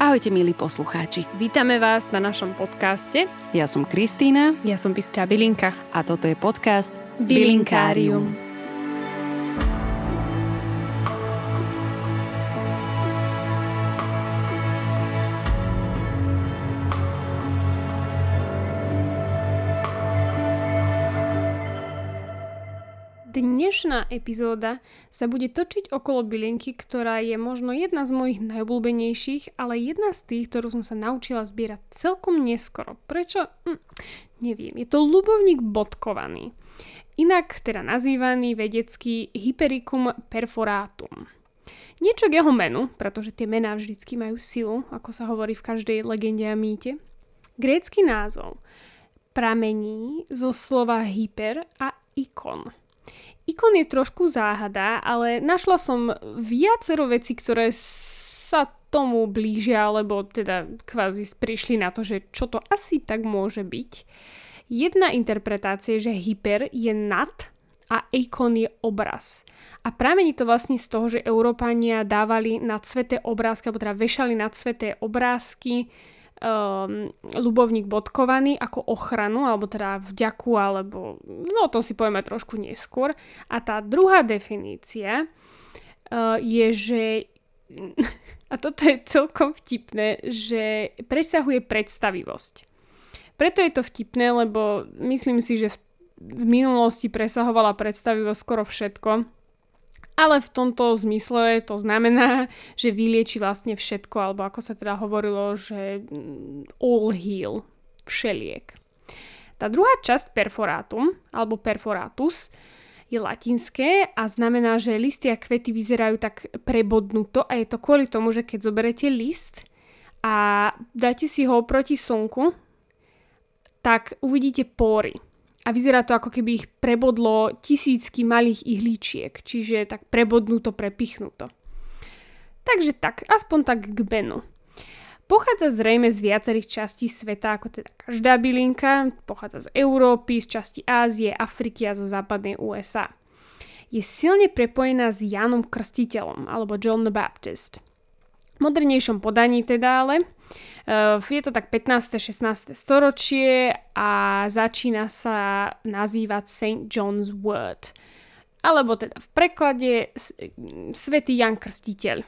Ahojte milí poslucháči. Vítame vás na našom podcaste. Ja som Kristýna. Ja som Bystrá Bilinka. A toto je podcast Bilinkárium. Bilinkárium. Dnešná epizóda sa bude točiť okolo bylinky, ktorá je možno jedna z mojich najobľúbenejších, ale jedna z tých, ktorú som sa naučila zbierať celkom neskoro. Prečo? Hm, neviem. Je to ľubovník bodkovaný. Inak teda nazývaný vedecký Hypericum perforatum. Niečo k jeho menu, pretože tie mená vždycky majú silu, ako sa hovorí v každej legende a mýte. Grécky názov pramení zo slova hyper a ikon. Ikon je trošku záhada, ale našla som viacero vecí, ktoré sa tomu blížia, alebo teda kvázi prišli na to, že čo to asi tak môže byť. Jedna interpretácia je, že hyper je nad a ikon je obraz. A pramení to vlastne z toho, že Európania dávali na sveté obrázky, alebo teda vešali na sveté obrázky um, ľubovník bodkovaný ako ochranu, alebo teda vďaku, alebo no to si povieme trošku neskôr. A tá druhá definícia uh, je, že a toto je celkom vtipné, že presahuje predstavivosť. Preto je to vtipné, lebo myslím si, že v, v minulosti presahovala predstavivosť skoro všetko ale v tomto zmysle to znamená, že vylieči vlastne všetko, alebo ako sa teda hovorilo, že mm, all heal, všeliek. Tá druhá časť perforátum, alebo perforatus, je latinské a znamená, že listy a kvety vyzerajú tak prebodnuto a je to kvôli tomu, že keď zoberete list a dáte si ho proti slnku, tak uvidíte pory a vyzerá to ako keby ich prebodlo tisícky malých ihličiek, čiže tak prebodnuto, prepichnuto. Takže tak, aspoň tak k Benu. Pochádza zrejme z viacerých častí sveta, ako teda každá bylinka, pochádza z Európy, z časti Ázie, Afriky a zo západnej USA. Je silne prepojená s Jánom Krstiteľom, alebo John the Baptist. Modernejšom podaní teda ale Eh, je to tak 15. 16. storočie a začína sa nazývať St. John's Word. Alebo teda v preklade Svetý Jan Krstiteľ.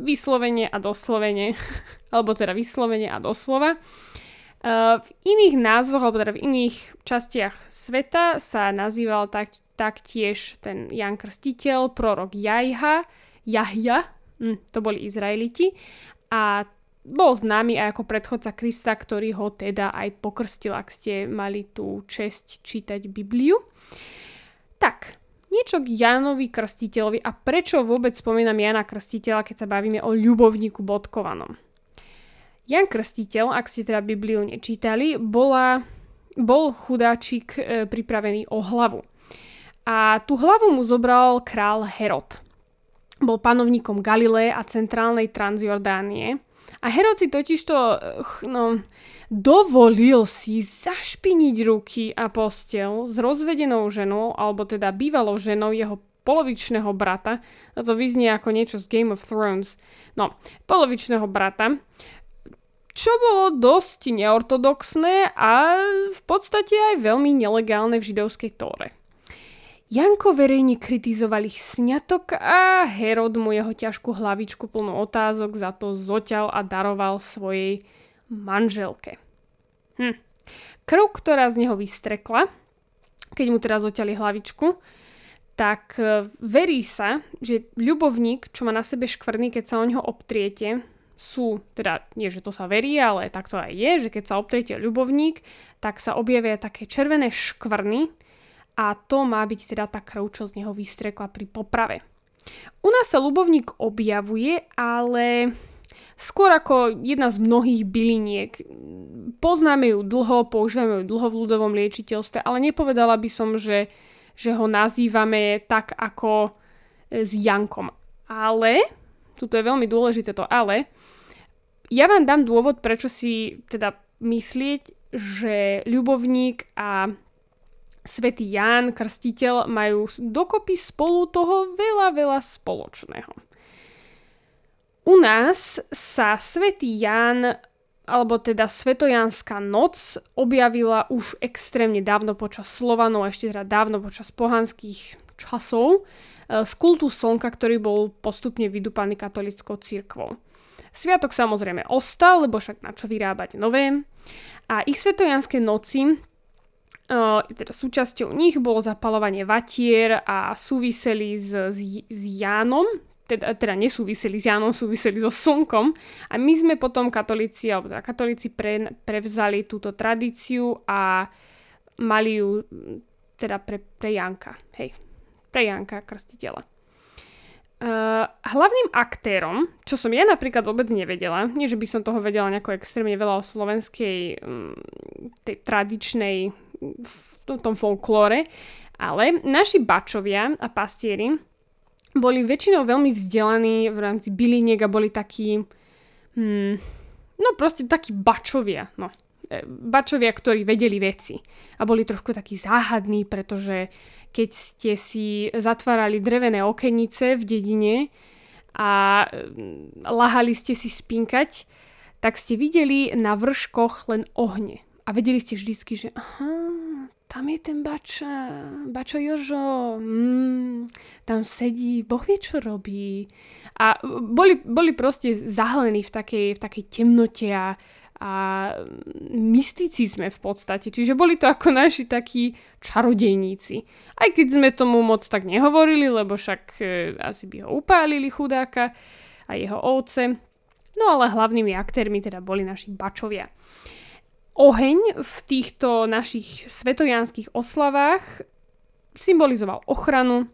Vyslovene a doslovene, alebo teda vyslovene a doslova. Eh, v iných názvoch, alebo teda v iných častiach sveta sa nazýval tak, taktiež ten Jan Krstiteľ, prorok Jajha, Jahja, hm, to boli Izraeliti, a bol známy aj ako predchodca Krista, ktorý ho teda aj pokrstil, ak ste mali tú česť čítať Bibliu. Tak, niečo k Jánovi Krstiteľovi a prečo vôbec spomínam Jana Krstiteľa, keď sa bavíme o ľubovníku bodkovanom. Jan Krstiteľ, ak ste teda Bibliu nečítali, bola, bol chudáčik e, pripravený o hlavu. A tú hlavu mu zobral král Herod. Bol panovníkom Galileje a centrálnej Transjordánie a Herod si totižto no, dovolil si zašpiniť ruky a postel s rozvedenou ženou, alebo teda bývalou ženou jeho polovičného brata. A to vyznie ako niečo z Game of Thrones. No, polovičného brata. Čo bolo dosť neortodoxné a v podstate aj veľmi nelegálne v židovskej tóre. Janko verejne kritizoval ich sňatok a Herod mu jeho ťažkú hlavičku plnú otázok za to zoťal a daroval svojej manželke. Hm. Krv, ktorá z neho vystrekla, keď mu teraz zoťali hlavičku, tak e, verí sa, že ľubovník, čo má na sebe škvrny, keď sa o neho obtriete, sú, teda nie, že to sa verí, ale tak to aj je, že keď sa obtriete ľubovník, tak sa objavia také červené škvrny, a to má byť teda tá krv, čo z neho vystrekla pri poprave. U nás sa ľubovník objavuje, ale skôr ako jedna z mnohých byliniek. Poznáme ju dlho, používame ju dlho v ľudovom liečiteľstve, ale nepovedala by som, že, že ho nazývame tak ako e, s Jankom. Ale, tuto je veľmi dôležité to ale, ja vám dám dôvod, prečo si teda myslieť, že ľubovník a Svetý Ján, krstiteľ, majú dokopy spolu toho veľa, veľa spoločného. U nás sa svätý Ján alebo teda Svetojanská noc objavila už extrémne dávno počas Slovanov, ešte teda dávno počas pohanských časov e, z kultu slnka, ktorý bol postupne vydúpaný katolickou církvou. Sviatok samozrejme ostal, lebo však na čo vyrábať nové. A ich svetojanské noci, teda súčasťou nich bolo zapalovanie vatier a súviseli s, s, s Jánom, teda, teda nesúviseli s Jánom, súviseli so slnkom. A my sme potom katolíci, alebo teda katolíci pre, prevzali túto tradíciu a mali ju teda pre, pre Janka. Hej, pre Janka Krstiteľa. Uh, hlavným aktérom, čo som ja napríklad vôbec nevedela, nie že by som toho vedela nejako extrémne veľa o slovenskej um, tej tradičnej v tom folklóre, ale naši bačovia a pastieri boli väčšinou veľmi vzdelaní v rámci byliniek a boli takí, hmm, no proste takí bačovia, no. E, bačovia, ktorí vedeli veci a boli trošku takí záhadní, pretože keď ste si zatvárali drevené okenice v dedine a mm, lahali ste si spinkať, tak ste videli na vrškoch len ohne. A vedeli ste vždycky, že aha, tam je ten bača, bačo Jožo, mm, tam sedí, boh vie, čo robí. A boli, boli proste zahlení v takej, v takej temnote a, a mysticizme v podstate. Čiže boli to ako naši takí čarodejníci. Aj keď sme tomu moc tak nehovorili, lebo však e, asi by ho upálili chudáka a jeho ovce. No ale hlavnými aktérmi teda boli naši bačovia oheň v týchto našich svetojanských oslavách symbolizoval ochranu,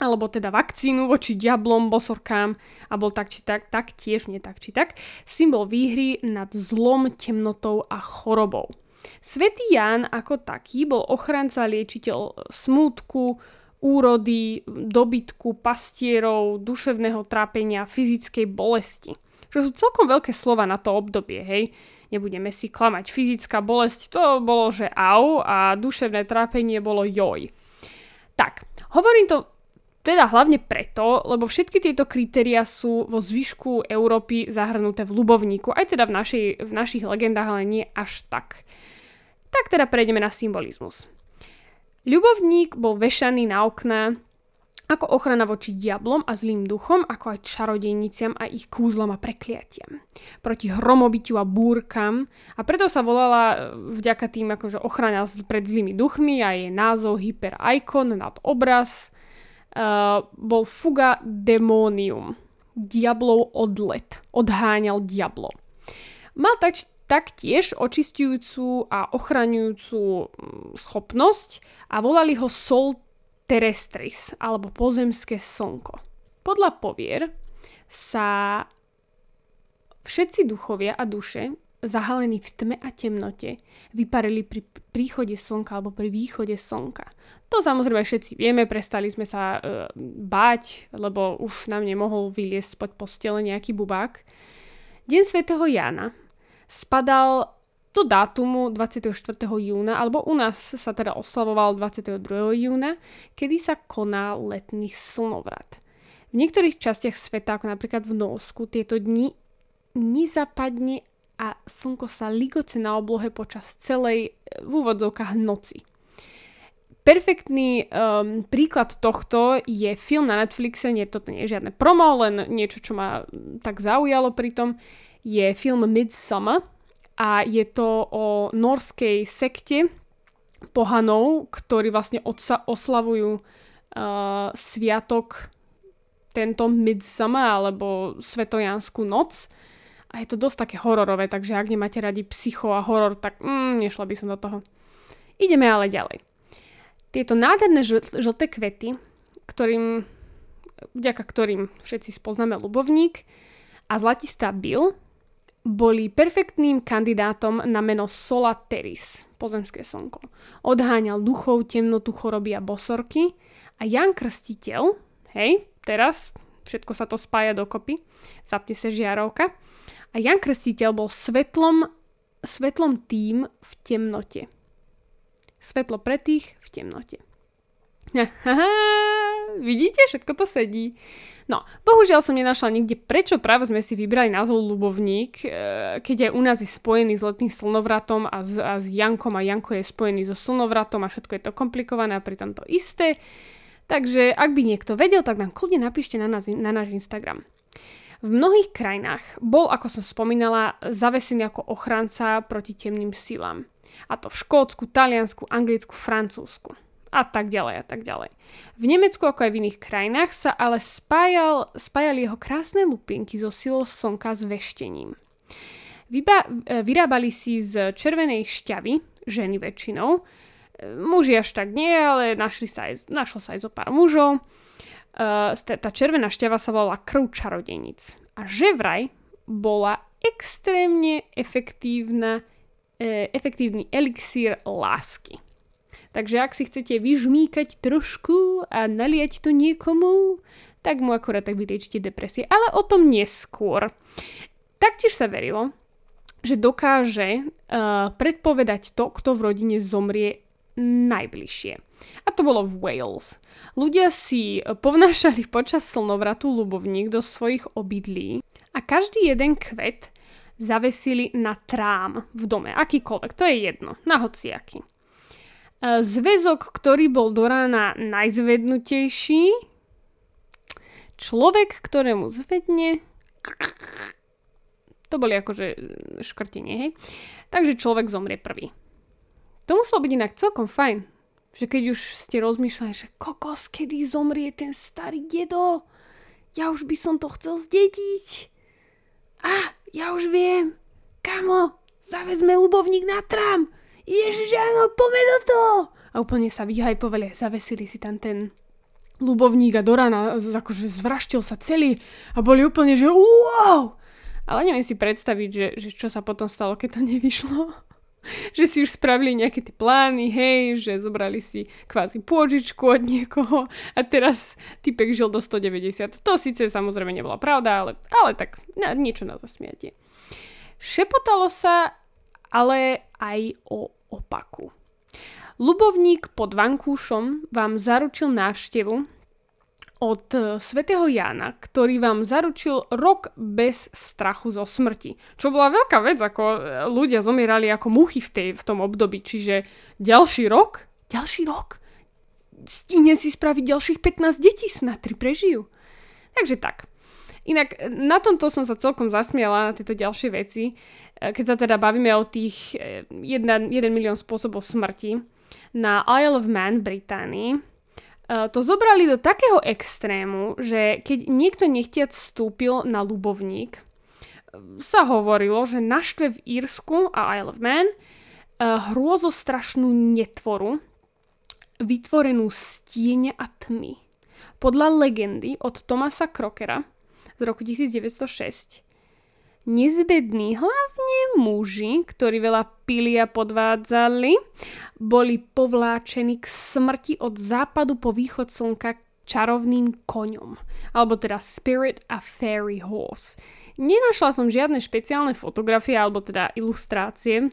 alebo teda vakcínu voči diablom, bosorkám a bol tak či tak, tak tiež nie tak či tak, symbol výhry nad zlom, temnotou a chorobou. Svetý Ján ako taký bol ochranca liečiteľ smútku, úrody, dobytku, pastierov, duševného trápenia, fyzickej bolesti. Čo sú celkom veľké slova na to obdobie, hej nebudeme si klamať. Fyzická bolesť to bolo, že au a duševné trápenie bolo joj. Tak, hovorím to teda hlavne preto, lebo všetky tieto kritéria sú vo zvyšku Európy zahrnuté v ľubovníku, aj teda v, našej, v našich legendách, ale nie až tak. Tak teda prejdeme na symbolizmus. Ľubovník bol vešaný na okná ako ochrana voči diablom a zlým duchom, ako aj čarodejniciam a ich kúzlom a prekliatiam. Proti hromobitiu a búrkam a preto sa volala e, vďaka tým akože ochrana pred zlými duchmi a jej názov Hyper Icon nad obraz uh, bol Fuga Demonium. Diablov odlet. Odháňal diablo. Mal tak, taktiež očistujúcu a ochraňujúcu mm, schopnosť a volali ho Sol terrestris, alebo pozemské slnko. Podľa povier sa všetci duchovia a duše zahalení v tme a temnote vyparili pri príchode slnka alebo pri východe slnka. To samozrejme všetci vieme, prestali sme sa e, báť, lebo už nám nemohol vyliesť spod postele nejaký bubák. Deň svätého Jana spadal do dátumu 24. júna, alebo u nás sa teda oslavoval 22. júna, kedy sa koná letný slnovrat. V niektorých častiach sveta, ako napríklad v Norsku, tieto dni nezapadne a slnko sa ligoce na oblohe počas celej v úvodzovkách noci. Perfektný um, príklad tohto je film na Netflixe, nie, toto nie je žiadne promo, len niečo, čo ma tak zaujalo pri tom, je film Midsummer, a je to o norskej sekte pohanov, ktorí vlastne odsa- oslavujú uh, sviatok tento Midsummer alebo Svetojanskú noc. A je to dosť také hororové, takže ak nemáte radi psycho a horor, tak mm, nešla by som do toho. Ideme ale ďalej. Tieto nádherné žl- žlté kvety, ktorým, vďaka ktorým všetci spoznáme ľubovník a zlatistá Bill, boli perfektným kandidátom na meno Sola Teris, pozemské slnko. Odháňal duchov, temnotu, choroby a bosorky a Jan Krstiteľ, hej, teraz všetko sa to spája dokopy, zapne sa žiarovka, a Jan Krstiteľ bol svetlom, svetlom tým v temnote. Svetlo pre tých v temnote. Vidíte, všetko to sedí. No, bohužiaľ som nenašla nikde, prečo práve sme si vybrali názov Ľubovník, e, keď aj u nás je spojený s letným slnovratom a s, a s Jankom a Janko je spojený so slnovratom a všetko je to komplikované a pritom to isté. Takže ak by niekto vedel, tak nám kľudne napíšte na, nás, na náš Instagram. V mnohých krajinách bol, ako som spomínala, zavesený ako ochranca proti temným silám. A to v Škótsku, Taliansku, Anglicku, Francúzsku a tak ďalej a tak ďalej. V Nemecku ako aj v iných krajinách sa ale spájal, spájali jeho krásne lupinky so silou slnka s veštením. Vyba, e, vyrábali si z červenej šťavy, ženy väčšinou, e, muži až tak nie, ale našli sa aj, našlo sa aj zo pár mužov. Uh, tá červená šťava sa volala krv čarodenic. A že vraj bola extrémne efektívna, e, efektívny elixír lásky. Takže ak si chcete vyžmíkať trošku a naliať to niekomu, tak mu akorát tak vyliečite depresie. Ale o tom neskôr. Taktiež sa verilo, že dokáže uh, predpovedať to, kto v rodine zomrie najbližšie. A to bolo v Wales. Ľudia si povnášali počas slnovratu ľubovník do svojich obydlí a každý jeden kvet zavesili na trám v dome. Akýkoľvek, to je jedno, na hociaký. E, zväzok, ktorý bol do rána najzvednutejší, človek, ktorému zvedne, to boli akože škrtenie, hej. Takže človek zomrie prvý. To muselo byť inak celkom fajn, že keď už ste rozmýšľali, že kokos, kedy zomrie ten starý dedo, ja už by som to chcel zdediť. A, ja už viem, kamo, zavezme ľubovník na tram Ježiš, áno, poďme do toho. A úplne sa vyhajpovali, zavesili si tam ten ľubovník a do rána akože zvraštil sa celý a boli úplne, že wow! Ale neviem si predstaviť, že, že čo sa potom stalo, keď to nevyšlo. že si už spravili nejaké tie plány, hej, že zobrali si kvázi pôžičku od niekoho a teraz typek žil do 190. To síce samozrejme nebola pravda, ale, ale tak na, niečo na zasmiatie. Šepotalo sa ale aj o opaku. Lubovník pod Vankúšom vám zaručil návštevu od e, svätého Jána, ktorý vám zaručil rok bez strachu zo smrti. Čo bola veľká vec, ako e, ľudia zomierali ako muchy v, tej, v tom období. Čiže ďalší rok, ďalší rok, stihne si spraviť ďalších 15 detí, snad tri prežijú. Takže tak. Inak na tomto som sa celkom zasmiala na tieto ďalšie veci, e, keď sa teda bavíme o tých 1 milión spôsobov smrti. Na Isle of Man v Británii e, to zobrali do takého extrému, že keď niekto nechtiac vstúpil na ľubovník, e, sa hovorilo, že naštve v Írsku a Isle of Man hrôzostrašnú netvoru, vytvorenú z a tmy. Podľa legendy od Tomasa Krokera z roku 1906. Nezbední, hlavne muži, ktorí veľa pili a podvádzali, boli povláčení k smrti od západu po východ slnka čarovným koňom, alebo teda Spirit a Fairy Horse. Nenašla som žiadne špeciálne fotografie alebo teda ilustrácie,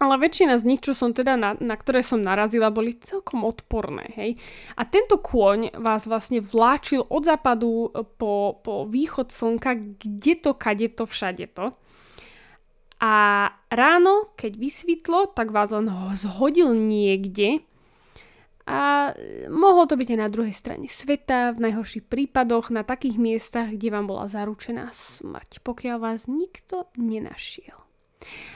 ale väčšina z nich, čo som teda na, na ktoré som narazila, boli celkom odporné. Hej? A tento kôň vás vlastne vláčil od západu po, po východ slnka, kde to, kade to, všade to. A ráno, keď vysvitlo, tak vás len zhodil niekde a mohlo to byť aj na druhej strane sveta, v najhorších prípadoch, na takých miestach, kde vám bola zaručená smrť, pokiaľ vás nikto nenašiel.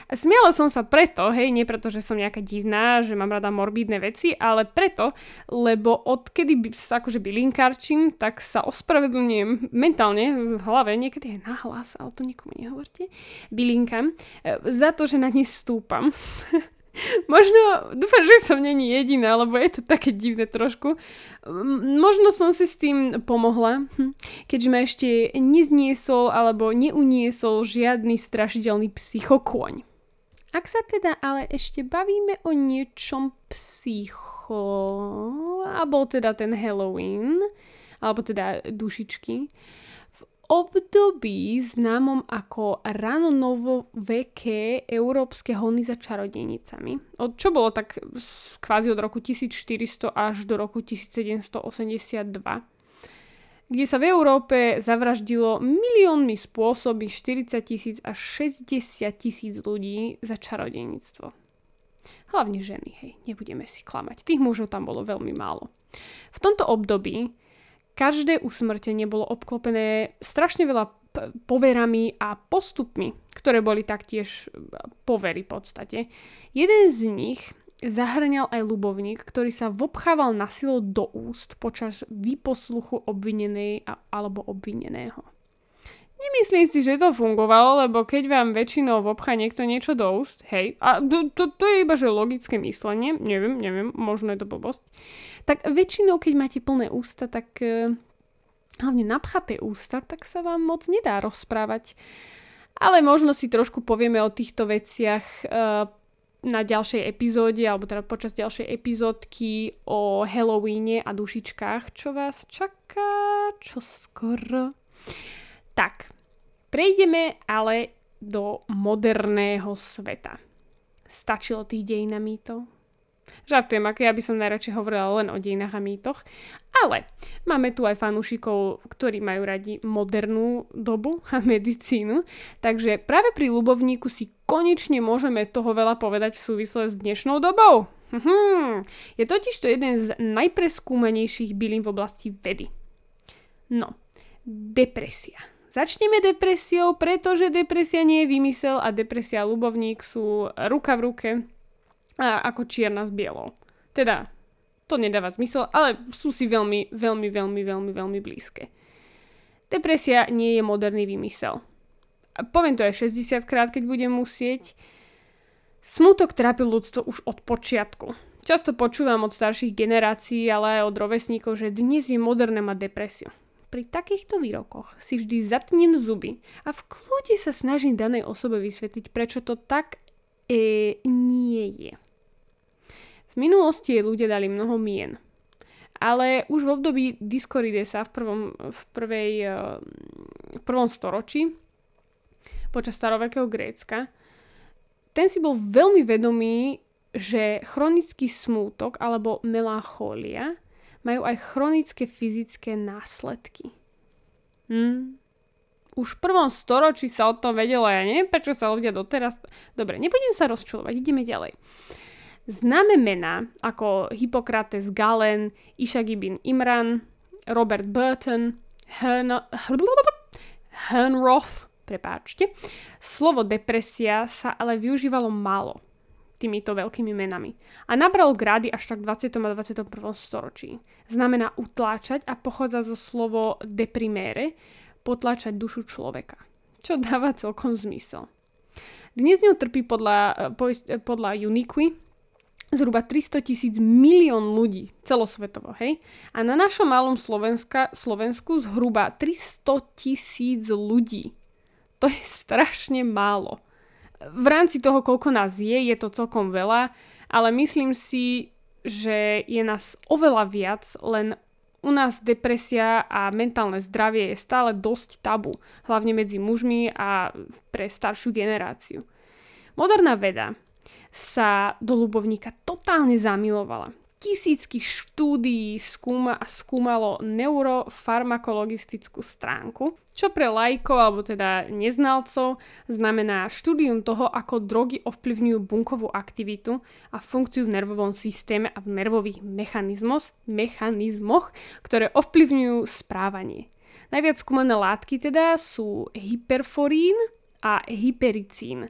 Smiala som sa preto, hej, nie preto, že som nejaká divná, že mám rada morbídne veci, ale preto, lebo odkedy sa akože bylinkárčim, tak sa ospravedlňujem mentálne v hlave, niekedy aj na hlas, ale to nikomu nehovorte, bylinkám, e, za to, že na ne stúpam. Možno, dúfam, že som není jediná, lebo je to také divné trošku. Možno som si s tým pomohla, hm, keďže ma ešte nezniesol alebo neuniesol žiadny strašidelný psychokôň. Ak sa teda ale ešte bavíme o niečom psycho, alebo teda ten Halloween, alebo teda dušičky, období známom ako rano novoveké európske hony za čarodenicami, od čo bolo tak kvázi od roku 1400 až do roku 1782, kde sa v Európe zavraždilo miliónmi spôsoby 40 tisíc až 60 tisíc ľudí za čarodejníctvo. Hlavne ženy, hej, nebudeme si klamať. Tých mužov tam bolo veľmi málo. V tomto období každé usmrtenie bolo obklopené strašne veľa poverami a postupmi, ktoré boli taktiež povery v podstate. Jeden z nich zahrňal aj ľubovník, ktorý sa vobchával na silo do úst počas výposluchu obvinenej alebo obvineného. Nemyslím si, že to fungovalo, lebo keď vám väčšinou vobchá niekto niečo do úst, hej, a to, to, to je iba že logické myslenie, neviem, neviem, možno je to blbosť, tak väčšinou, keď máte plné ústa, tak uh, hlavne napchaté ústa, tak sa vám moc nedá rozprávať. Ale možno si trošku povieme o týchto veciach uh, na ďalšej epizóde, alebo teda počas ďalšej epizódky o Halloweene a dušičkách, čo vás čaká, čo skoro. Tak, prejdeme ale do moderného sveta. Stačilo tých dejín a mýtov? Žartujem, ako ja by som najradšej hovorila len o dejinách a mýtoch. Ale máme tu aj fanúšikov, ktorí majú radi modernú dobu a medicínu. Takže práve pri ľubovníku si konečne môžeme toho veľa povedať v súvisle s dnešnou dobou. Mhm. Je totiž to jeden z najpreskúmanejších bylín v oblasti vedy. No, depresia. Začneme depresiou, pretože depresia nie je vymysel a depresia a ľubovník sú ruka v ruke a ako čierna s bielou. Teda, to nedáva zmysel, ale sú si veľmi, veľmi, veľmi, veľmi, veľmi blízke. Depresia nie je moderný vymysel. A poviem to aj 60 krát, keď budem musieť. Smutok trápil ľudstvo už od počiatku. Často počúvam od starších generácií, ale aj od rovesníkov, že dnes je moderné mať depresiu. Pri takýchto výrokoch si vždy zatnem zuby a v kľude sa snažím danej osobe vysvetliť, prečo to tak e, nie je. V minulosti ľudia dali mnoho mien. Ale už v období Diskoridesa v prvom, v prvej, eh, v prvom storočí, počas starovekého Grécka, ten si bol veľmi vedomý, že chronický smútok alebo melanchólia majú aj chronické fyzické následky. Hm. Už v prvom storočí sa o tom vedelo, ja neviem, prečo sa ľudia doteraz... Dobre, nebudem sa rozčulovať, ideme ďalej. Známe mená ako Hippokrates Galen, Ishak ibn Imran, Robert Burton, Henroth, prepáčte. Slovo depresia sa ale využívalo málo týmito veľkými menami a nabralo grády až tak v 20. a 21. storočí. Znamená utláčať a pochádza zo slovo deprimére, potláčať dušu človeka, čo dáva celkom zmysel. Dnes ňou trpí podľa, eh, podľa Uniqui zhruba 300 tisíc milión ľudí celosvetovo, hej? A na našom malom Slovenska, Slovensku zhruba 300 tisíc ľudí. To je strašne málo. V rámci toho, koľko nás je, je to celkom veľa, ale myslím si, že je nás oveľa viac, len u nás depresia a mentálne zdravie je stále dosť tabu, hlavne medzi mužmi a pre staršiu generáciu. Moderná veda sa do ľubovníka totálne zamilovala. Tisícky štúdií skúma a skúmalo neurofarmakologistickú stránku, čo pre lajkov alebo teda neznalcov znamená štúdium toho, ako drogy ovplyvňujú bunkovú aktivitu a funkciu v nervovom systéme a v nervových mechanizmoch, mechanizmoch ktoré ovplyvňujú správanie. Najviac skúmané látky teda sú hyperforín a hypericín.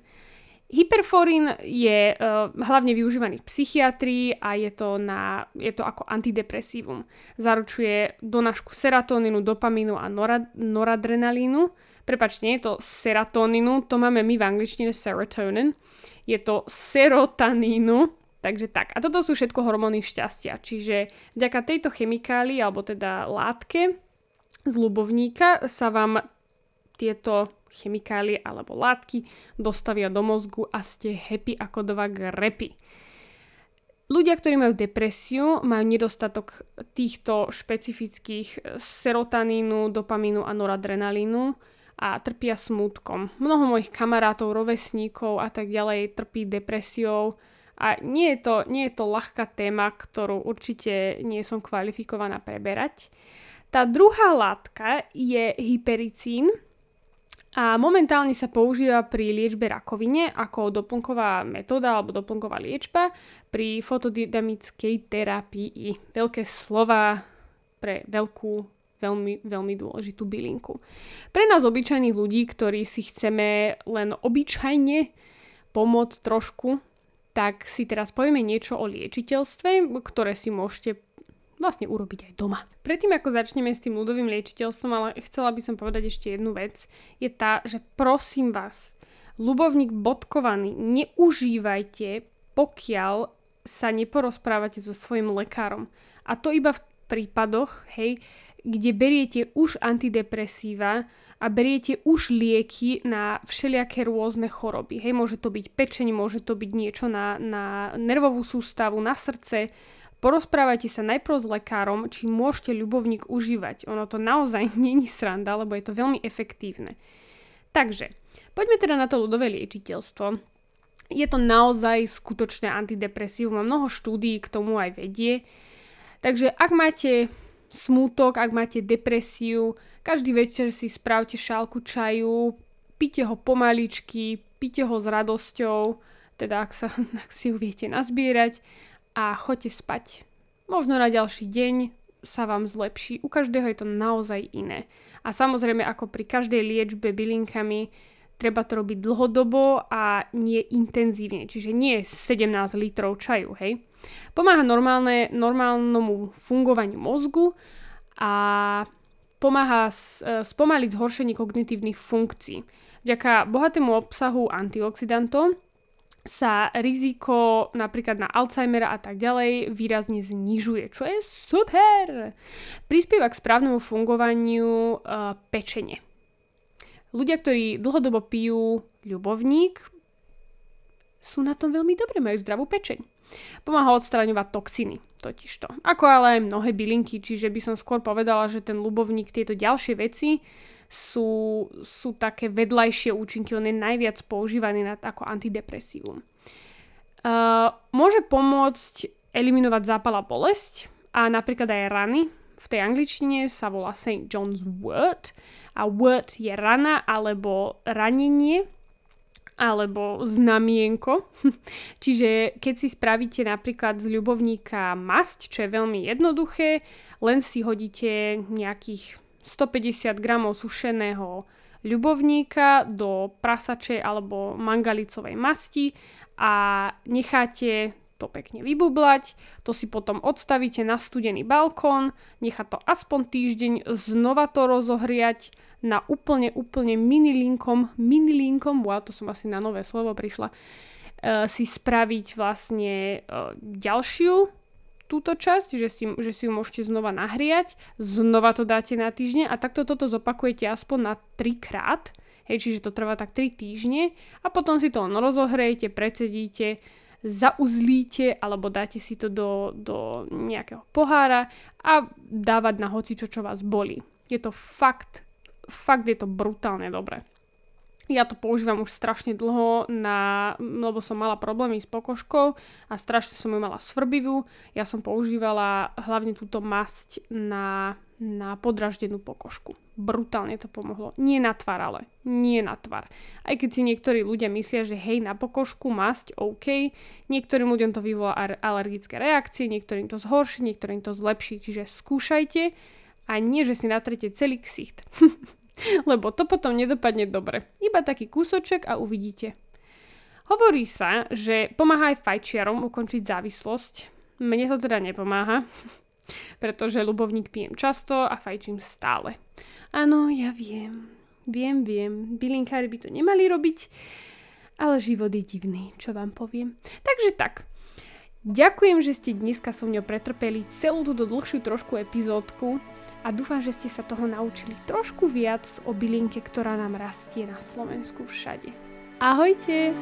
Hyperforín je uh, hlavne využívaný v psychiatrii a je to, na, je to ako antidepresívum. Zaručuje donášku serotóninu, dopamínu a norad, noradrenalínu. Prepačte, nie je to serotóninu, to máme my v angličtine serotonin. Je to serotanínu, takže tak. A toto sú všetko hormóny šťastia. Čiže vďaka tejto chemikálii, alebo teda látke z ľubovníka sa vám tieto chemikálie alebo látky dostavia do mozgu a ste happy ako dva grepy. Ľudia, ktorí majú depresiu, majú nedostatok týchto špecifických serotanínu, dopamínu a noradrenalínu a trpia smútkom. Mnoho mojich kamarátov, rovesníkov a tak ďalej trpí depresiou a nie je to, nie je to ľahká téma, ktorú určite nie som kvalifikovaná preberať. Tá druhá látka je hypericín a momentálne sa používa pri liečbe rakovine ako doplnková metóda alebo doplnková liečba pri fotodynamickej terapii. Veľké slova pre veľkú veľmi, veľmi dôležitú bylinku. Pre nás obyčajných ľudí, ktorí si chceme len obyčajne pomôcť trošku, tak si teraz povieme niečo o liečiteľstve, ktoré si môžete vlastne urobiť aj doma. Predtým, ako začneme s tým ľudovým liečiteľstvom, ale chcela by som povedať ešte jednu vec, je tá, že prosím vás, ľubovník bodkovaný, neužívajte, pokiaľ sa neporozprávate so svojim lekárom. A to iba v prípadoch, hej, kde beriete už antidepresíva a beriete už lieky na všelijaké rôzne choroby. Hej, môže to byť pečenie, môže to byť niečo na, na nervovú sústavu, na srdce. Porozprávajte sa najprv s lekárom, či môžete ľubovník užívať. Ono to naozaj není sranda, lebo je to veľmi efektívne. Takže, poďme teda na to ľudové liečiteľstvo. Je to naozaj skutočné antidepresívum a mnoho štúdií k tomu aj vedie. Takže ak máte smútok, ak máte depresiu, každý večer si spravte šálku čaju, pite ho pomaličky, pite ho s radosťou, teda ak, sa, ak si ho viete nazbierať a choďte spať. Možno na ďalší deň sa vám zlepší. U každého je to naozaj iné. A samozrejme, ako pri každej liečbe bylinkami, treba to robiť dlhodobo a nie intenzívne. Čiže nie 17 litrov čaju, hej. Pomáha normálne, normálnemu fungovaniu mozgu a pomáha e, spomaliť zhoršenie kognitívnych funkcií. Vďaka bohatému obsahu antioxidantov sa riziko napríklad na Alzheimera a tak ďalej výrazne znižuje, čo je super! Prispieva k správnemu fungovaniu uh, pečenie. Ľudia, ktorí dlhodobo pijú ľubovník, sú na tom veľmi dobre, majú zdravú pečeň. Pomáha odstraňovať toxiny, totižto. Ako ale aj mnohé bylinky, čiže by som skôr povedala, že ten ľubovník, tieto ďalšie veci sú, sú také vedľajšie účinky, on je najviac používaný na, ako antidepresívum. Uh, môže pomôcť eliminovať zápal a bolesť a napríklad aj rany. V tej angličtine sa volá St. John's Wort a wort je rana alebo ranenie alebo znamienko. Čiže keď si spravíte napríklad z ľubovníka masť, čo je veľmi jednoduché, len si hodíte nejakých 150 gramov sušeného ľubovníka do prasačej alebo mangalicovej masti a necháte to pekne vybublať, to si potom odstavíte na studený balkón, nechá to aspoň týždeň, znova to rozohriať na úplne, úplne minilinkom, minilinkom, wow, to som asi na nové slovo prišla, uh, si spraviť vlastne uh, ďalšiu túto časť, že si, že si ju môžete znova nahriať, znova to dáte na týždne a takto toto zopakujete aspoň na 3 krát, hej, čiže to trvá tak 3 týždne a potom si to len rozohrejete, precedíte, zauzlíte alebo dáte si to do, do nejakého pohára a dávať na hoci čo, čo vás boli. Je to fakt, fakt je to brutálne dobré. Ja to používam už strašne dlho, na, lebo som mala problémy s pokožkou a strašne som ju mala svrbivú. Ja som používala hlavne túto masť na, na podraždenú pokožku. Brutálne to pomohlo. Nie na tvar ale. Nie na tvar. Aj keď si niektorí ľudia myslia, že hej, na pokožku masť, OK. Niektorým ľuďom to vyvolá alergické reakcie, niektorým to zhorší, niektorým to zlepší. Čiže skúšajte a nie, že si natrete celý ksicht. Lebo to potom nedopadne dobre. Iba taký kúsoček a uvidíte. Hovorí sa, že pomáha aj fajčiarom ukončiť závislosť. Mne to teda nepomáha, pretože ľubovník pijem často a fajčím stále. Áno, ja viem. Viem, viem. Bylinkári by to nemali robiť, ale život je divný, čo vám poviem. Takže tak. Ďakujem, že ste dneska so mňou pretrpeli celú túto dlhšiu trošku epizódku a dúfam, že ste sa toho naučili trošku viac o bylinke, ktorá nám rastie na Slovensku všade. Ahojte!